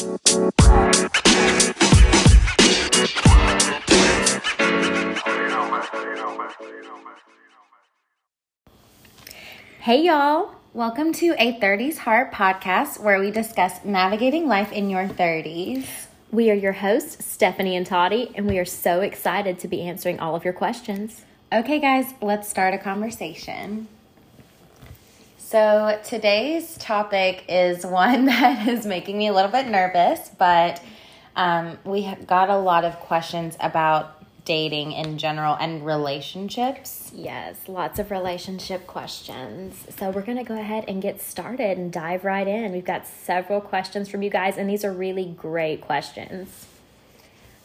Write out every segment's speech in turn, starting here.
Hey, y'all. Welcome to a 30s Heart podcast where we discuss navigating life in your 30s. We are your hosts, Stephanie and Toddy, and we are so excited to be answering all of your questions. Okay, guys, let's start a conversation. So, today's topic is one that is making me a little bit nervous, but um, we have got a lot of questions about dating in general and relationships. Yes, lots of relationship questions. So we're going to go ahead and get started and dive right in. We've got several questions from you guys, and these are really great questions.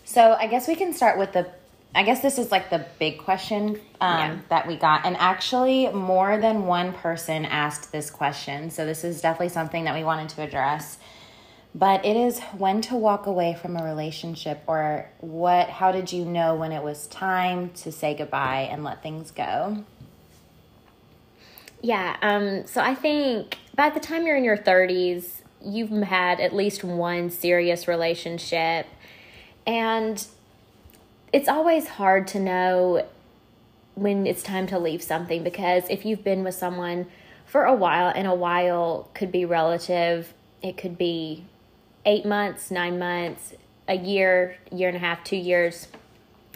So I guess we can start with the. I guess this is like the big question um, Yeah. that we got, and actually, more than one person asked this question. So this is definitely something that we wanted to address. But it is when to walk away from a relationship, or what? How did you know when it was time to say goodbye and let things go? Yeah, um, so I think by the time you're in your 30s, you've had at least one serious relationship. And it's always hard to know when it's time to leave something because if you've been with someone for a while, and a while could be relative, it could be eight months, nine months, a year, year and a half, two years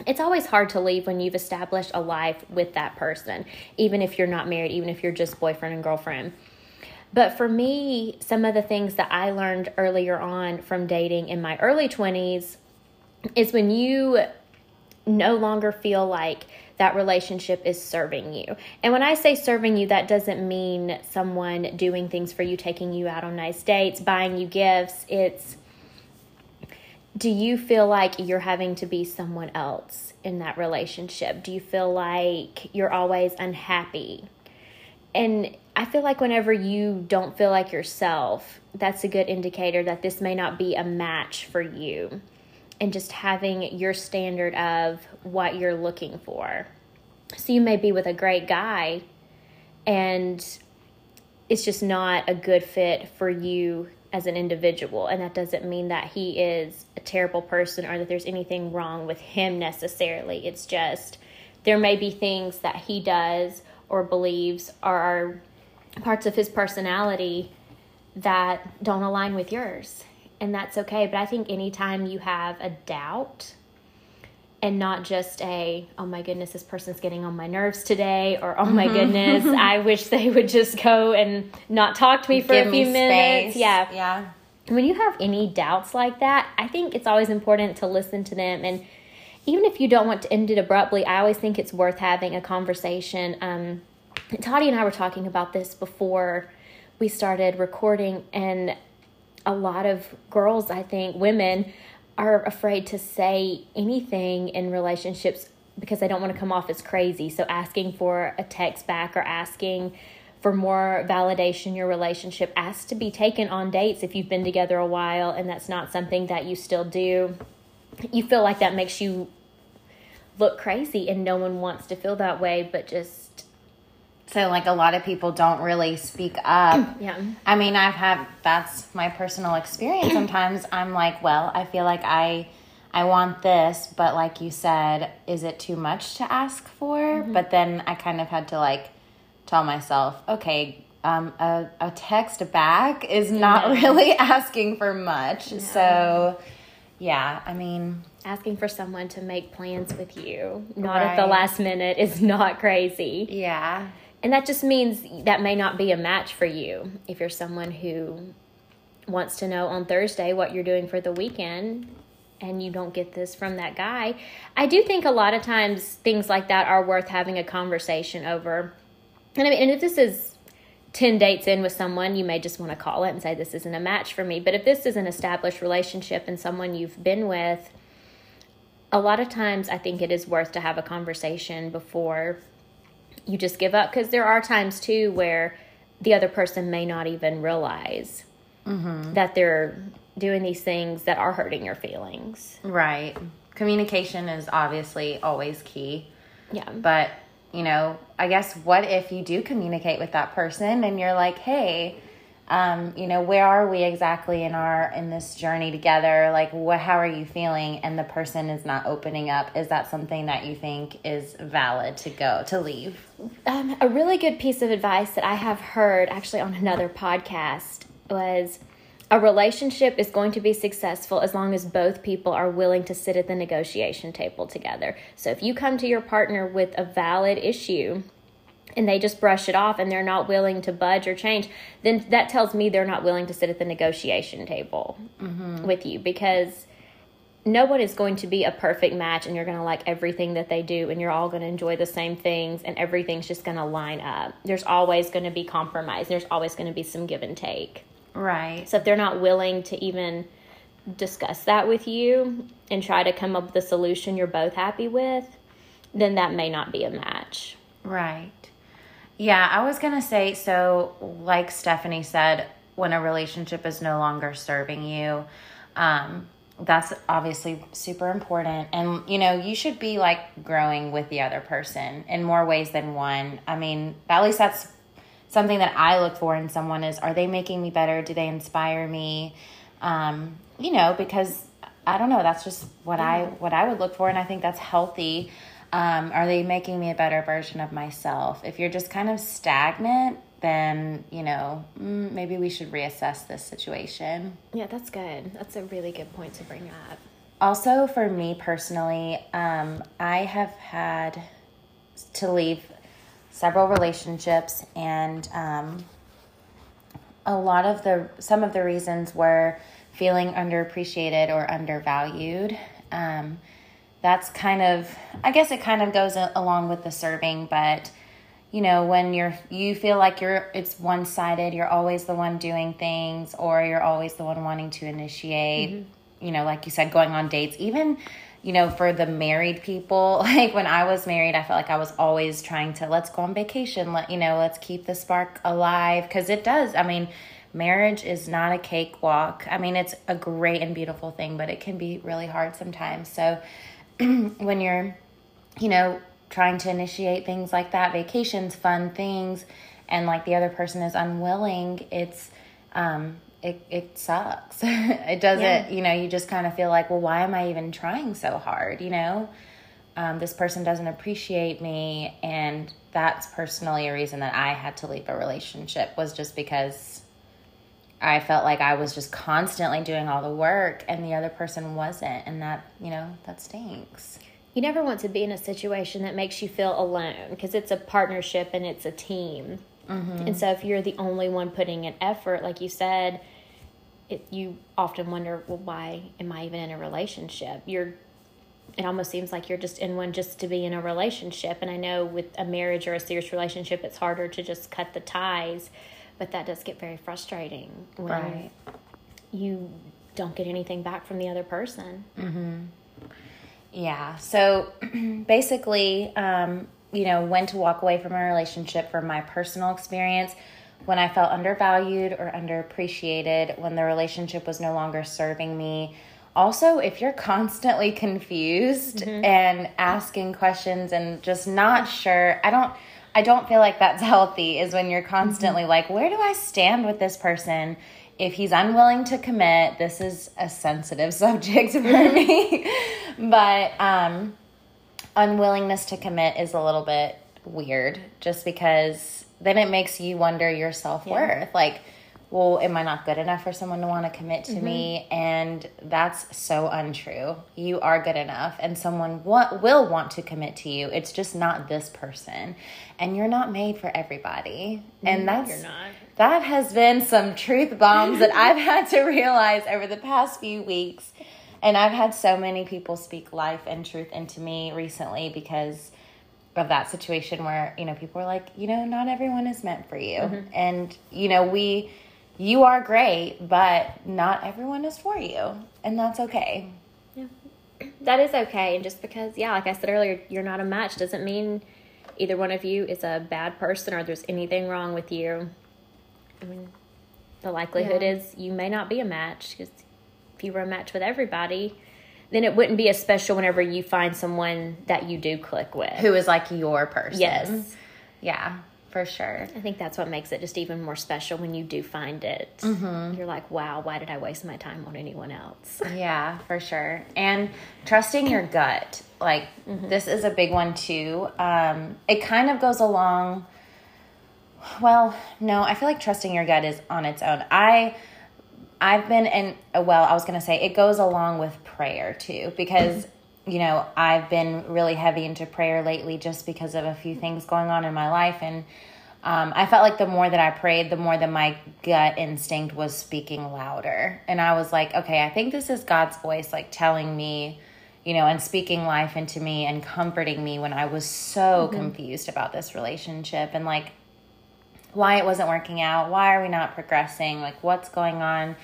it's always hard to leave when you've established a life with that person, even if you're not married, even if you're just boyfriend and girlfriend. But for me, some of the things that I learned earlier on from dating in my early 20s is when you no longer feel like that relationship is serving you. And when I say serving you, that doesn't mean someone doing things for you, taking you out on nice dates, buying you gifts. It's do you feel like you're having to be someone else in that relationship? Do you feel like you're always unhappy? And I feel like whenever you don't feel like yourself, that's a good indicator that this may not be a match for you. And just having your standard of what you're looking for. So you may be with a great guy and it's just not a good fit for you as an individual. And that doesn't mean that he is a terrible person or that there's anything wrong with him necessarily. It's just there may be things that he does or believes are parts of his personality that don't align with yours. And that's okay. But I think anytime you have a doubt, and not just a oh my goodness this person's getting on my nerves today or oh my goodness i wish they would just go and not talk to me for Give a few minutes yeah yeah. when you have any doubts like that i think it's always important to listen to them and even if you don't want to end it abruptly i always think it's worth having a conversation um, toddy and i were talking about this before we started recording and a lot of girls i think women are afraid to say anything in relationships because they don't want to come off as crazy. So asking for a text back or asking for more validation in your relationship ask to be taken on dates if you've been together a while and that's not something that you still do. You feel like that makes you look crazy and no one wants to feel that way but just So like a lot of people don't really speak up. yeah I mean, I've had that's my personal experience. Sometimes I'm like, well, I feel like I I want this, but like you said, is it too much to ask for? But then I kind of had to like tell myself, okay, um, a, a text back is not Yeah. really asking for much. So, yeah, I mean, asking for someone to make plans with you not at the last minute is not crazy yeah, And that just means that may not be a match for you if you're someone who wants to know on Thursday what you're doing for the weekend and you don't get this from that guy. I do think a lot of times things like that are worth having a conversation over. And I mean, and if this is 10 dates in with someone, you may just want to call it and say, This isn't a match for me. But if this is an established relationship and someone you've been with, a lot of times I think it is worth to have a conversation before you just give up because there are times too where the other person may not even realize mm-hmm. that they're doing these things that are hurting your feelings. right. Communication is obviously always key. Yeah. But, you know, I guess what if you do communicate with that person and you're like, hey, um, you know, where are we exactly in our in this journey together? Like, what, how are you feeling? And the person is not opening up. Is that something that you think is valid to go to leave? Um, a really good piece of advice that I have heard actually on another podcast was a relationship is going to be successful as long as both people are willing to sit at the negotiation table together. So if you come to your partner with a valid issue and they just brush it off and they're not willing to budge or change, then that tells me they're not willing to sit at the negotiation table mm-hmm. with you because no one is going to be a perfect match and you're going to like everything that they do and you're all going to enjoy the same things and everything's just going to line up. There's always going to be compromise. There's always going to be some give and take. Right. So if they're not willing to even discuss that with you and try to come up with a solution you're both happy with, then that may not be a match. Right. Yeah, I was going to say so, like Stephanie said, when a relationship is no longer serving you, um, that's obviously super important. And, you know, you should be like growing with the other person in more ways than one. I mean, at least that's something that I look for in someone is are they making me better? Do they inspire me? Um, you know, because I don't know, that's just what I what I would look for and I think that's healthy. Um, are they making me a better version of myself? If you're just kind of stagnant, then, you know, mm, maybe we should reassess this situation. Yeah, that's good. That's a really good point to bring up. Also, for me personally, um, I have had to leave several relationships, and um, a lot of the some of the reasons were feeling underappreciated or undervalued. Um, that's kind of i guess it kind of goes along with the serving but you know when you're you feel like you're it's one-sided you're always the one doing things or you're always the one wanting to initiate mm-hmm. you know like you said going on dates even you know for the married people like when i was married i felt like i was always trying to let's go on vacation let you know let's keep the spark alive because it does i mean marriage is not a cakewalk i mean it's a great and beautiful thing but it can be really hard sometimes so when you're, you know, trying to initiate things like that, vacations, fun things, and like the other person is unwilling, it's, um, it, it sucks. it doesn't, yeah. you know, you just kind of feel like, well, why am I even trying so hard? You know, um, this person doesn't appreciate me. And that's personally a reason that I had to leave a relationship was just because I felt like I was just constantly doing all the work and the other person wasn't. And that, you know, that stinks. You never want to be in a situation that makes you feel alone because it's a partnership and it's a team. Mm-hmm. And so if you're the only one putting in effort, like you said, it, you often wonder, well, why am I even in a relationship? You're it almost seems like you're just in one just to be in a relationship. And I know with a marriage or a serious relationship, it's harder to just cut the ties but that does get very frustrating when right. you don't get anything back from the other person. Mm-hmm. Yeah. So basically, um, you know, when to walk away from a relationship from my personal experience, when I felt undervalued or underappreciated, when the relationship was no longer serving me. Also, if you're constantly confused mm-hmm. and asking questions and just not sure, I don't I don't feel like that's healthy is when you're constantly mm-hmm. like, where do I stand with this person? If he's unwilling to commit, this is a sensitive subject for me. but um, unwillingness to commit is a little bit weird just because then it makes you wonder your self worth. Yeah. Like, well, am I not good enough for someone to want to commit to mm-hmm. me? And that's so untrue. You are good enough, and someone wa- will want to commit to you. It's just not this person, and you're not made for everybody. And that's that has been some truth bombs that I've had to realize over the past few weeks. And I've had so many people speak life and truth into me recently because of that situation where you know people are like, you know, not everyone is meant for you, mm-hmm. and you know we you are great, but not everyone is for you. And that's okay. Yeah. That is okay. And just because, yeah, like I said earlier, you're not a match doesn't mean either one of you is a bad person or there's anything wrong with you. I mean, the likelihood yeah. is you may not be a match because if you were a match with everybody, then it wouldn't be as special whenever you find someone that you do click with. Who is like your person. Yes. Yeah. For sure. I think that's what makes it just even more special when you do find it. Mm-hmm. You're like, wow, why did I waste my time on anyone else? Yeah, for sure. And trusting your gut. Like, mm-hmm. this is a big one too. Um, it kind of goes along. Well, no, I feel like trusting your gut is on its own. I. I've been in, well, I was going to say it goes along with prayer too, because you know, I've been really heavy into prayer lately just because of a few things going on in my life. And um, I felt like the more that I prayed, the more that my gut instinct was speaking louder. And I was like, okay, I think this is God's voice, like telling me, you know, and speaking life into me and comforting me when I was so mm-hmm. confused about this relationship and like why it wasn't working out. Why are we not progressing? Like, what's going on?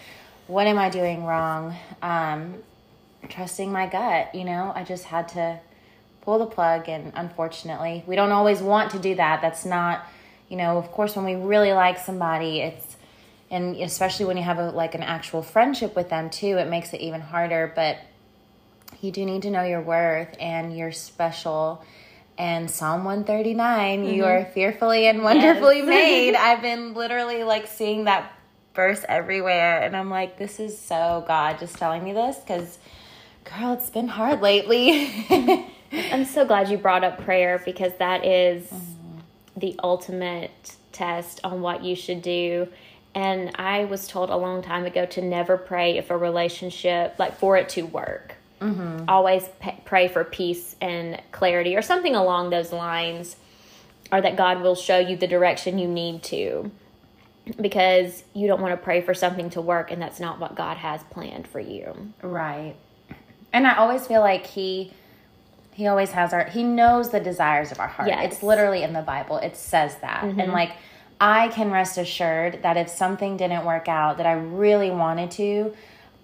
What am I doing wrong? Um, trusting my gut, you know, I just had to pull the plug and unfortunately, we don't always want to do that. That's not, you know, of course when we really like somebody, it's and especially when you have a like an actual friendship with them too, it makes it even harder, but you do need to know your worth and you're special. And Psalm 139, mm-hmm. you are fearfully and wonderfully yes. made. I've been literally like seeing that verse everywhere and I'm like this is so God just telling me this cuz Girl, it's been hard lately. I'm so glad you brought up prayer because that is mm-hmm. the ultimate test on what you should do. And I was told a long time ago to never pray if a relationship, like for it to work. Mm-hmm. Always p- pray for peace and clarity or something along those lines, or that God will show you the direction you need to. Because you don't want to pray for something to work and that's not what God has planned for you. Right. And I always feel like he he always has our he knows the desires of our heart. Yes. It's literally in the Bible. It says that. Mm-hmm. And like I can rest assured that if something didn't work out that I really wanted to,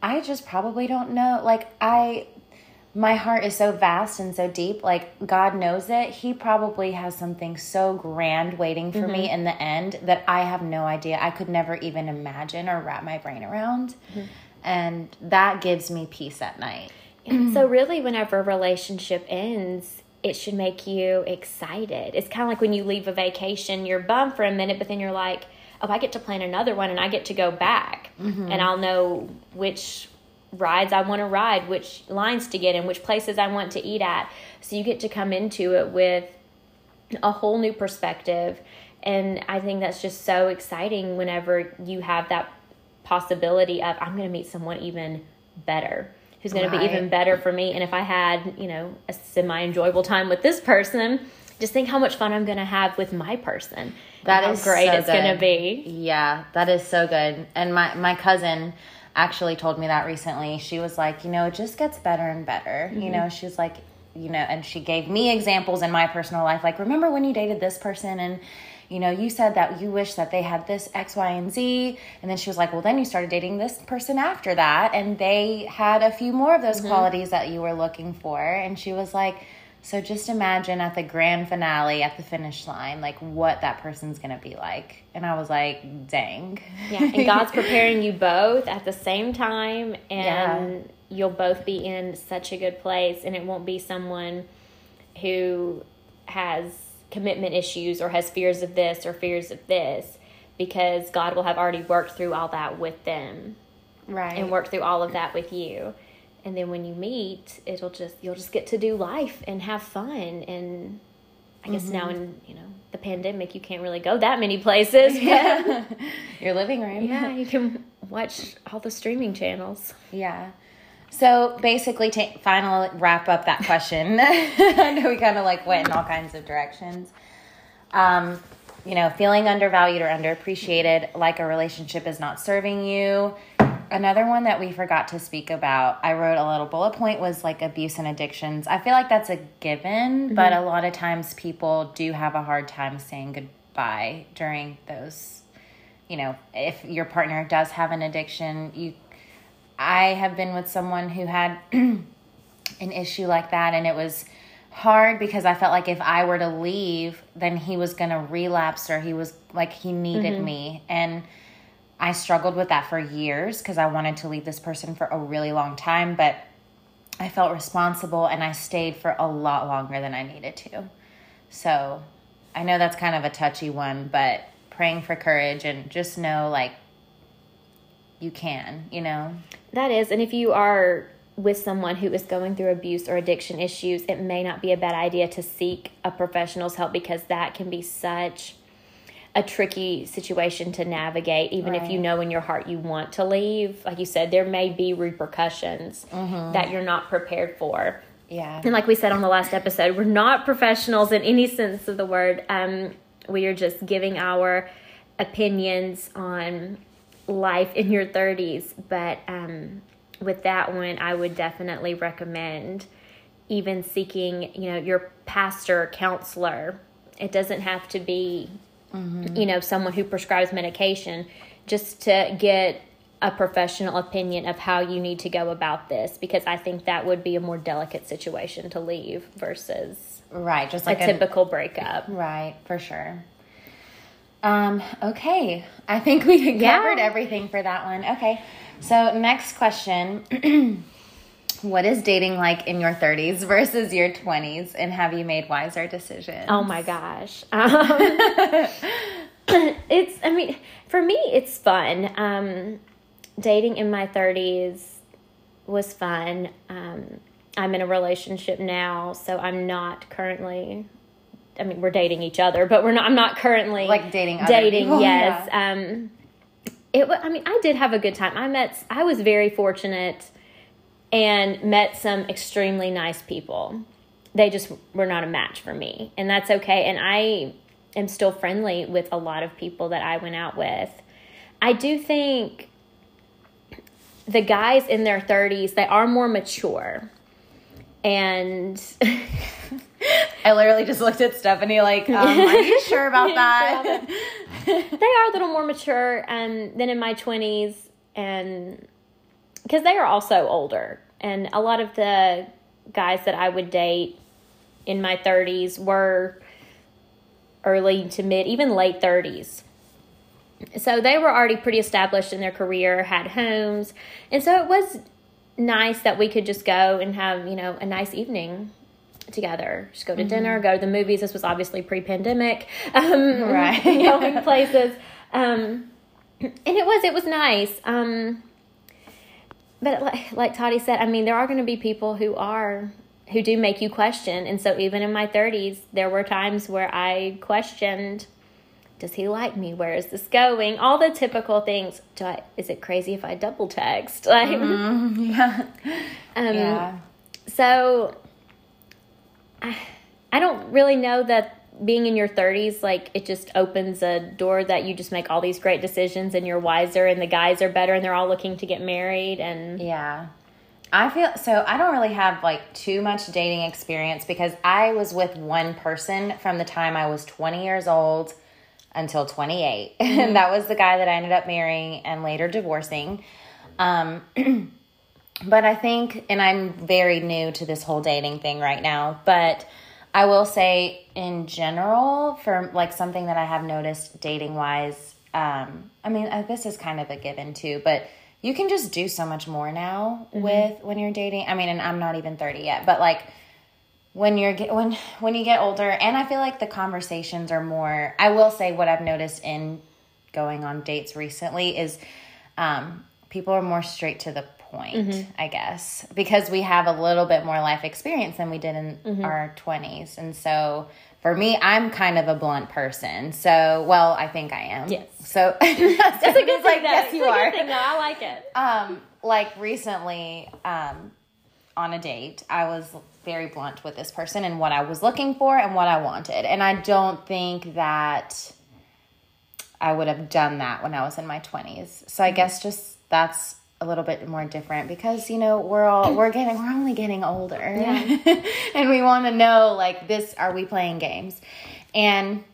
I just probably don't know. Like I my heart is so vast and so deep. Like God knows it. He probably has something so grand waiting for mm-hmm. me in the end that I have no idea. I could never even imagine or wrap my brain around. Mm-hmm. And that gives me peace at night. Mm-hmm. So really, whenever a relationship ends, it should make you excited. It's kind of like when you leave a vacation, you're bummed for a minute, but then you're like, oh, I get to plan another one and I get to go back. Mm-hmm. And I'll know which rides I want to ride, which lines to get in, which places I want to eat at. So you get to come into it with a whole new perspective. And I think that's just so exciting whenever you have that possibility of, I'm going to meet someone even better who's going right. to be even better for me. And if I had, you know, a semi enjoyable time with this person, just think how much fun I'm going to have with my person. That is great so it's going to be. Yeah, that is so good. And my my cousin actually told me that recently. She was like, you know, it just gets better and better. Mm-hmm. You know, she's like, you know, and she gave me examples in my personal life like remember when you dated this person and you know, you said that you wish that they had this X, Y, and Z. And then she was like, well, then you started dating this person after that. And they had a few more of those mm-hmm. qualities that you were looking for. And she was like, so just imagine at the grand finale, at the finish line, like what that person's going to be like. And I was like, dang. Yeah. And God's preparing you both at the same time. And yeah. you'll both be in such a good place. And it won't be someone who has commitment issues or has fears of this or fears of this because God will have already worked through all that with them. Right. And worked through all of that with you. And then when you meet, it'll just you'll just get to do life and have fun and I guess mm-hmm. now in, you know, the pandemic you can't really go that many places. Yeah. Your living room. Yeah, you can watch all the streaming channels. Yeah. So basically, to final wrap up that question, I know we kind of like went in all kinds of directions. Um, you know, feeling undervalued or underappreciated, like a relationship is not serving you. Another one that we forgot to speak about, I wrote a little bullet point was like abuse and addictions. I feel like that's a given, mm-hmm. but a lot of times people do have a hard time saying goodbye during those. You know, if your partner does have an addiction, you I have been with someone who had an issue like that, and it was hard because I felt like if I were to leave, then he was going to relapse or he was like he needed mm-hmm. me. And I struggled with that for years because I wanted to leave this person for a really long time, but I felt responsible and I stayed for a lot longer than I needed to. So I know that's kind of a touchy one, but praying for courage and just know like you can, you know. That is, and if you are with someone who is going through abuse or addiction issues, it may not be a bad idea to seek a professional's help because that can be such a tricky situation to navigate even if you know in your heart you want to leave like you said there may be repercussions that you're not prepared for Yeah. and like we said on the last episode, we're not professionals in any sense of the word. Um, we are just giving our opinions on life in your 30s. But um, with that one, I would definitely recommend even seeking, you know, your pastor, counselor. It doesn't have to be, you know, someone who prescribes medication, just to get a professional opinion of how you need to go about this because I think that would be a more delicate situation to leave versus Right, just like a, typical breakup. Right, for sure. Um, okay. I think we Yeah. covered everything for that one. Okay. So, next question. what is dating like in your 30s versus your 20s and have you made wiser decisions? Oh my gosh. Um, it's, I mean, for me, it's fun. Um, dating in my 30s was fun. Um, I'm in a relationship now, so I'm not currently. I mean, we're dating each other, but we're not. I'm not currently Like dating other dating. people, yes. Um, it. I mean, I did have a good time. I met. I was very fortunate, and met some extremely nice people. They just were not a match for me, and that's okay. And I am still friendly with a lot of people that I went out with. I do think the guys in their 30s they are more mature and I literally just looked at Stephanie like, um, are you sure about that? they are a little more mature um, than in my 20s and because they are also older. And a lot of the guys that i would date in my 30s were early to mid even late 30s so they were already pretty established in their career had homes. And so it was nice that we could just go and have you know a nice evening together. Just go to dinner go to the movies. This was obviously pre-pandemic. Um, Right. going places. Um, and it was it was nice. Um, but like, like Toddy said I mean there are going to be people who are who do make you question. And so even in my 30s there were times where I questioned does he like me? Where is this going? All the typical things. Do I is it crazy if I double text? Like yeah. um, Yeah. so I, don't really know that being in your 30s like it just opens a door that you just make all these great decisions and you're wiser and the guys are better and they're all looking to get married and Yeah. I feel so I don't really have like too much dating experience because I was with one person from the time I was 20 years old until 28. and that was the guy that I ended up marrying and later divorcing. Um but I think and I'm very new to this whole dating thing right now, but I will say in general for like something that I have noticed dating wise um I mean uh, this is kind of a given too, but you can just do so much more now with when you're dating. I mean, and I'm not even 30 yet, but like when you're get, when when you get older and I feel like the conversations are more I will say what I've noticed in going on dates recently is um people are more straight to the point, I guess, because we have a little bit more life experience than we did in our 20s. And so for me, I'm kind of a blunt person. So, well, I think I am. Yes. So that's a good like, thing though. yes, It's you a good are thing. I like it um like recently um on a date i was very blunt with this person and what i was looking for and what i wanted and i don't think that i would have done that when i was in my 20s so i guess just that's a little bit more different because you know we're all we're getting we're only getting older and we want to know like this are we playing games and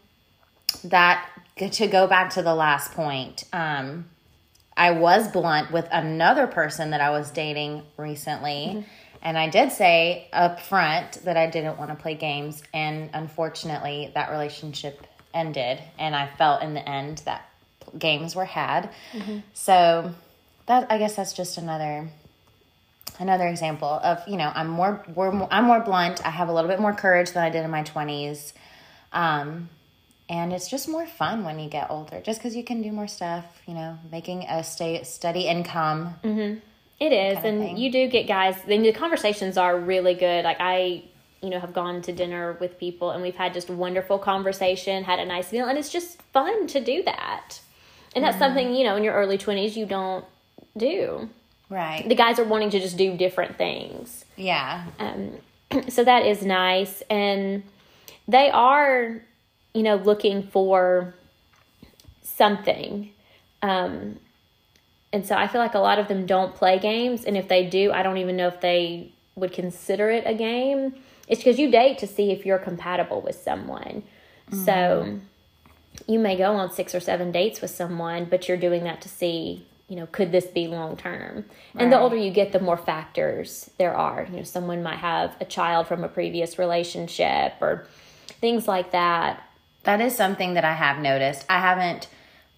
that to go back to the last point um I was blunt with another person that I was dating recently. And I did say up front that I didn't want to play games. And unfortunately, that relationship ended. And I felt in the end that games were had. So that I guess that's just another another example of you know I'm more we're more, I'm more blunt. I have a little bit more courage than I did in my twenties. Um, and it's just more fun when you get older, just because you can do more stuff. You know, making a stay steady income. It is, and you do get guys. And the conversations are really good. Like I, you know, have gone to dinner with people, and we've had just wonderful conversation, had a nice meal, and it's just fun to do that. And that's something you know in your early twenties you don't do. Right. The guys are wanting to just do different things. yeah. Um, so that is nice, and they are, you know, looking for something. Um, and so I feel like a lot of them don't play games, and if they do, I don't even know if they would consider it a game. It's because you date to see if you're compatible with someone. So you may go on six or seven dates with someone, but you're doing that to see, you know, could this be long term? And the older you get, the more factors there are. You know, someone might have a child from a previous relationship or things like that. That is something that I have noticed. I haven't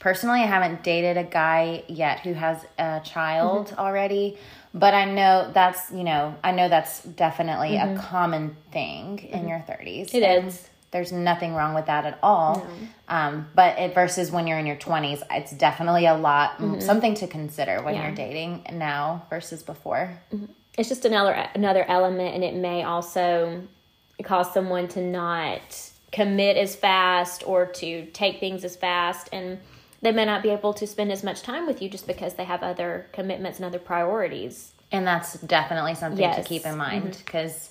personally I haven't dated a guy yet who has a child Mm-hmm. already, but I know that's, you know, I know that's definitely a common thing in your 30s. Mm-hmm. It is. There's nothing wrong with that at all. Um, but it versus when you're in your 20s, it's definitely a lot Mm-hmm. something to consider when you're dating now versus before. It's just another another element, and it may also cause someone to not commit as fast or to take things as fast and they may not be able to spend as much time with you just because they have other commitments and other priorities. And that's definitely something to keep in mind because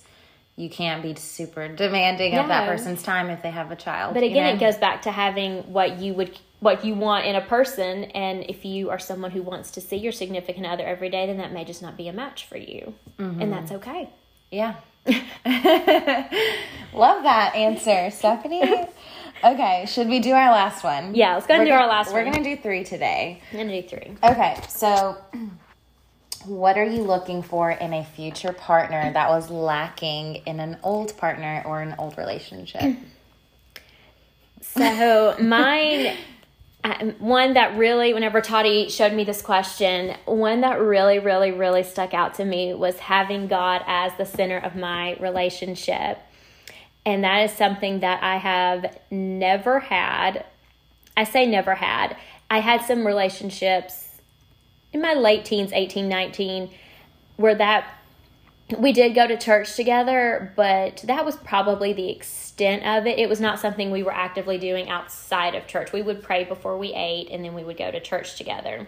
you can't be super demanding of that person's time if they have a child. But you again, know? it goes back to having what you would what you want in a person and if you are someone who wants to see your significant other every day, then that may just not be a match for you. And mm-hmm. that's okay. Yeah. Love that answer, Stephanie. Okay, should we do our last one? Yeah, let's go and We're do our gonna- last We're one. going to do three today. I'm gonna do three. Okay, so what are you looking for in a future partner that was lacking in an old partner or an old relationship? So mine, um, one that really, whenever Toddy showed me this question, one that really, really, really stuck out to me was having God as the center of my relationship, and that is something that I have never had. I say never had. I had some relationships in my late teens, 18, 19, where that we did go to church together, but that was probably the extent of it. It was not something we were actively doing outside of church. We would pray before we ate, and then we would go to church together.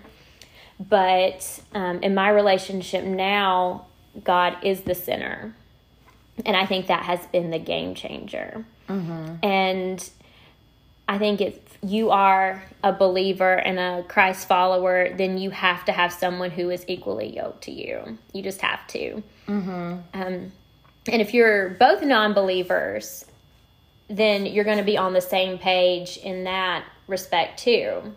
But um, in my relationship now, God is the center. And I think that has been the game changer. And I think if you are a believer and a Christ follower, then you have to have someone who is equally yoked to you. You just have to. Mm-hmm. Um, and if you're both non believers, then you're going to be on the same page in that respect too.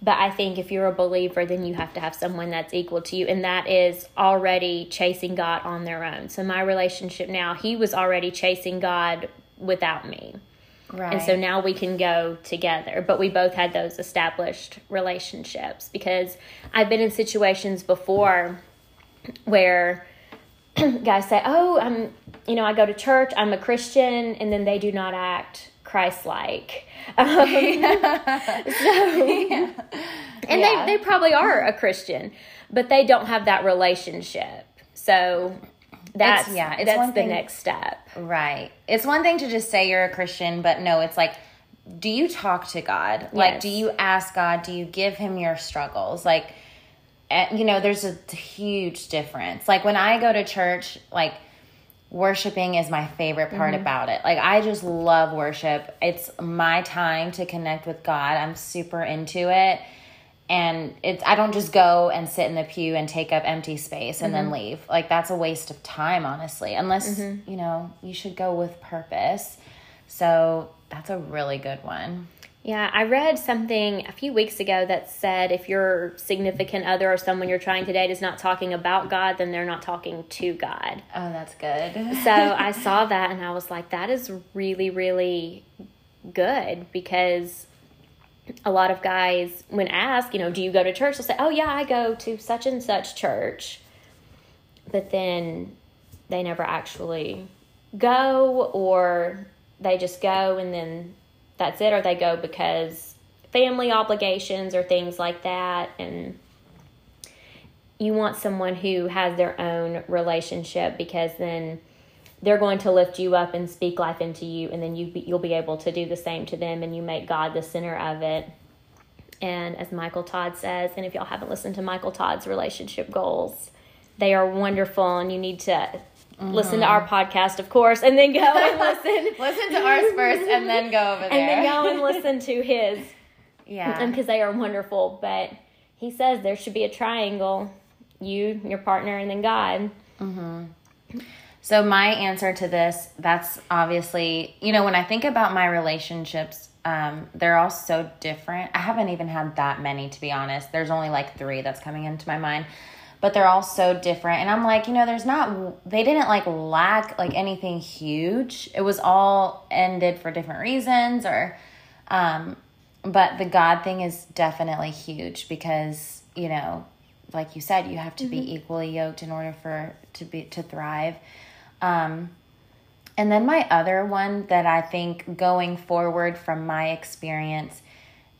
But I think if you're a believer, then you have to have someone that's equal to you, and that is already chasing God on their own. So, my relationship now, he was already chasing God without me. Right. And so now we can go together. But we both had those established relationships because I've been in situations before where guys say, "Oh, I'm, you know, I go to church. I'm a Christian," and then they do not act Christ-like. Um, so, and Yeah. they they probably are a Christian, but they don't have that relationship. So that's yeah, it's that's one the thing- next step. Right. It's one thing to just say you're a Christian, but no, it's like, do you talk to God? Like, do you ask God? Do you give Him your struggles? Like, eh, you know, there's a huge difference. Like, when I go to church, like, worshiping is my favorite part about it. Like, I just love worship. It's my time to connect with God. I'm super into it. And it's I don't just go and sit in the pew and take up empty space and then mm-hmm. leave. Like that's a waste of time, honestly. Unless, mm-hmm. you know, you should go with purpose. So that's a really good one. Yeah, I read something a few weeks ago that said if your significant other or someone you're trying to date is not talking about God, then they're not talking to God. Oh, that's good. So I saw that and I was like, that is really, really good because a lot of guys, when asked, you know, do you go to church? They'll say, oh, yeah, I go to such and such church. But then they never actually go or they just go and then that's it, or they go because family obligations or things like that. And you want someone who has their own relationship because then they're going to lift you up and speak life into you, and then you be, you'll be able to do the same to them, and you make God the center of it. And as Michael Todd says, and if y'all haven't listened to Michael Todd's relationship goals, they are wonderful, and you need to mm-hmm. listen to our podcast, of course, and then go and listen. listen to ours first, and then go over there, and then go and listen to his. Yeah, because they are wonderful. But he says there should be a triangle: you, your partner, and then God. Mm-hmm. So my answer to this, that's obviously, you know, when I think about my relationships, um, they're all so different. I haven't even had that many to be honest. There's only like three that's coming into my mind, but they're all so different. And I'm like, you know, there's not, they didn't like lack like anything huge. It was all ended for different reasons or, um, but the God thing is definitely huge because, you know, like you said, you have to mm-hmm. be equally yoked in order for to be to thrive. Um, and then my other one that I think going forward from my experience,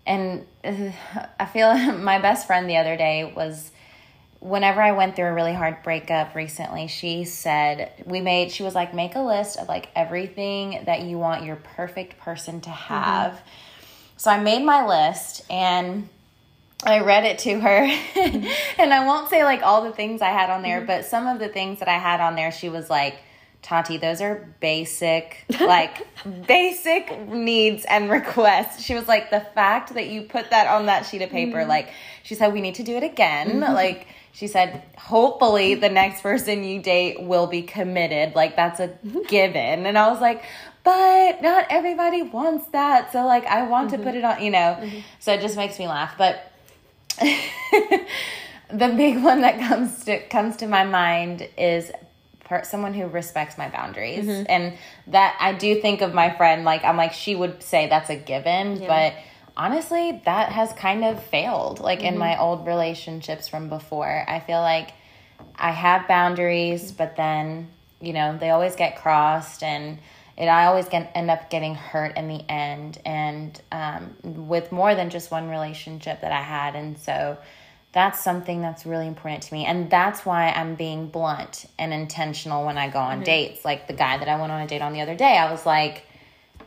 and I feel my best friend the other day was whenever I went through a really hard breakup recently, she said, We made, she was like, make a list of like everything that you want your perfect person to mm-hmm. have. Mm-hmm. So I made my list and I read it to her. Mm-hmm. and I won't say like all the things I had on there, mm-hmm. but some of the things that I had on there, she was like, Tati, those are basic, like basic needs and requests. She was like, the fact that you put that on that sheet of paper, mm-hmm. like, she said, we need to do it again. Mm-hmm. Like, she said, hopefully the next person you date will be committed. Like, that's a mm-hmm. given. And I was like, but not everybody wants that. So, like, I want to mm-hmm. put it on, you know? Mm-hmm. So it just makes me laugh. But the big one that comes to comes to my mind is per- someone who respects my boundaries. Mm-hmm. And that I do think of my friend, like, I'm like, she would say that's a given, yeah. but honestly, that has kind of failed, like, mm-hmm. in my old relationships from before. I feel like I have boundaries, but then, you know, they always get crossed and it I always get, end up getting hurt in the end and um, with more than just one relationship that I had and so that's something that's really important to me and that's why i'm being blunt and intentional when i go on mm-hmm. dates. Like the guy that i went on a date on the other day i was like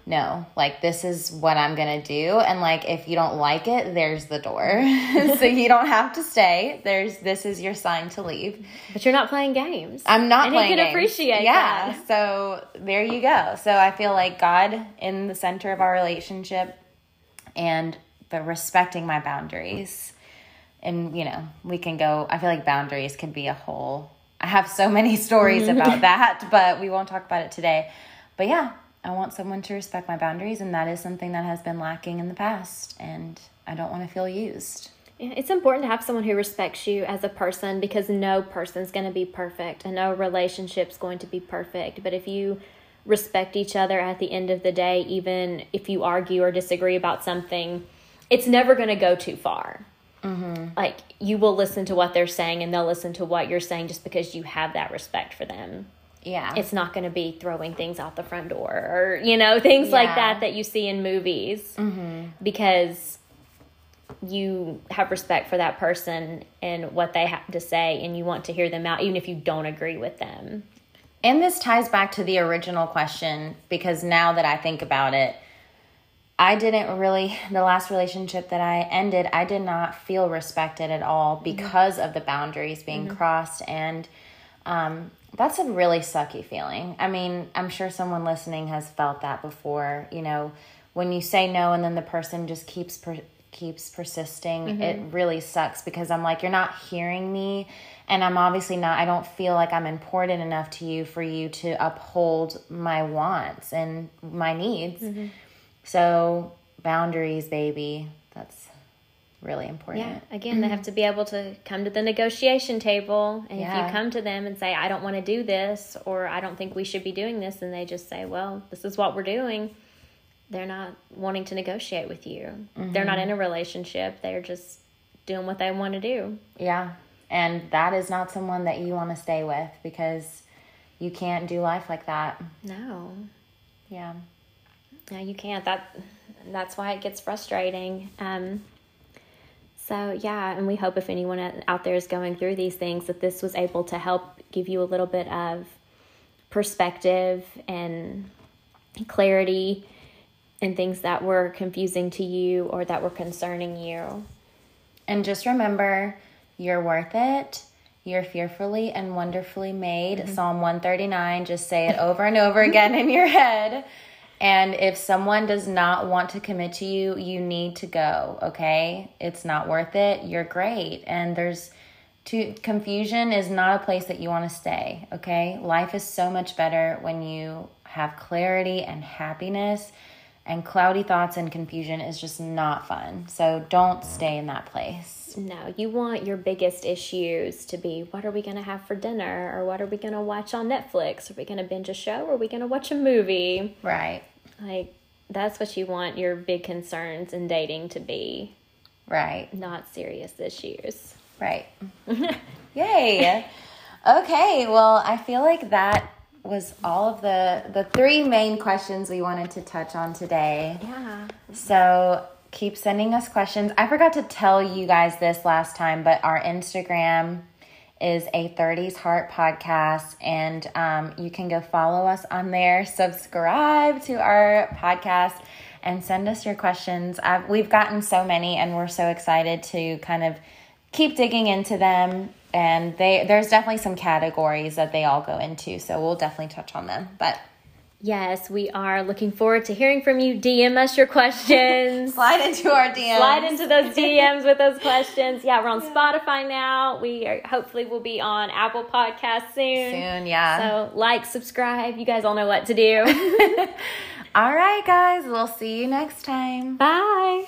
no like this is what i'm gonna do and like if you don't like it there's the door. So you don't have to stay. There's this is your sign to leave. But you're not playing games. I'm not and playing he can games. appreciate yeah that. so there you go. So i feel like god in the center of our relationship and but respecting my boundaries and you know we can go i feel like boundaries can be a whole i have so many stories about that but we won't talk about it today. But yeah i want someone to respect my boundaries and that is something that has been lacking in the past and i don't want to feel used. It's important to have someone who respects you as a person because no person's going to be perfect and no relationship's going to be perfect. But if you respect each other at the end of the day even if you argue or disagree about something it's never going to go too far Mm-hmm. Like you will listen to what they're saying and they'll listen to what you're saying just because you have that respect for them. Yeah. It's not going to be throwing things out the front door or, you know, things yeah. like that that you see in movies mm-hmm. because you have respect for that person and what they have to say and you want to hear them out even if you don't agree with them. And this ties back to the original question because now that I think about it, I didn't really, the last relationship that I ended, I did not feel respected at all mm-hmm. because mm-hmm. of the boundaries being mm-hmm. crossed. And um, that's a really sucky feeling. I mean, I'm sure someone listening has felt that before. You know, when you say no and then the person just keeps per- keeps persisting, mm-hmm. it really sucks because I'm like, you're not hearing me. And I'm obviously not, I don't feel like I'm important enough to you for you to uphold my wants and my needs. Mm-hmm. So, boundaries, baby. That's really important. Yeah. Again, they have to be able to come to the negotiation table. And yeah. if you come to them and say, I don't want to do this, or I don't think we should be doing this, and they just say, Well, this is what we're doing, they're not wanting to negotiate with you. Mm-hmm. They're not in a relationship. They're just doing what they want to do. Yeah. And that is not someone that you want to stay with because you can't do life like that. No. Yeah. No, you can't. That that's why it gets frustrating. Um, so yeah, and we hope if anyone out there is going through these things that this was able to help give you a little bit of perspective and clarity and things that were confusing to you or that were concerning you. And just remember, you're worth it. You're fearfully and wonderfully made. Mm-hmm. Psalm 139, just say it over and over again in your head. And if someone does not want to commit to you, you need to go, okay? It's not worth it. You're great. And there's to confusion is not a place that you want to stay, okay? Life is so much better when you have clarity and happiness and cloudy thoughts and confusion is just not fun. So don't stay in that place. No, you want your biggest issues to be what are we going to have for dinner or what are we going to watch on Netflix? Are we going to binge a show or are we going to watch a movie? Right. Like that's what you want your big concerns in dating to be. Right. Not serious issues. Right. Yay. Okay, well, I feel like that was all of the the three main questions we wanted to touch on today. Yeah. So keep sending us questions. I forgot to tell you guys this last time, but our Instagram is a 30s Heart podcast, and um, you can go follow us on there, subscribe to our podcast, and send us your questions. I've, we've gotten so many, and we're so excited to kind of keep digging into them and they there's definitely some categories that they all go into so we'll definitely touch on them but yes we are looking forward to hearing from you. Dm us your questions. Slide into our dms slide into those dms with those questions. Yeah we're on yeah. spotify now. We are hopefully will be on apple Podcasts soon. Soon yeah. So like subscribe. You guys all know what to do. All right guys. We'll see you next time. Bye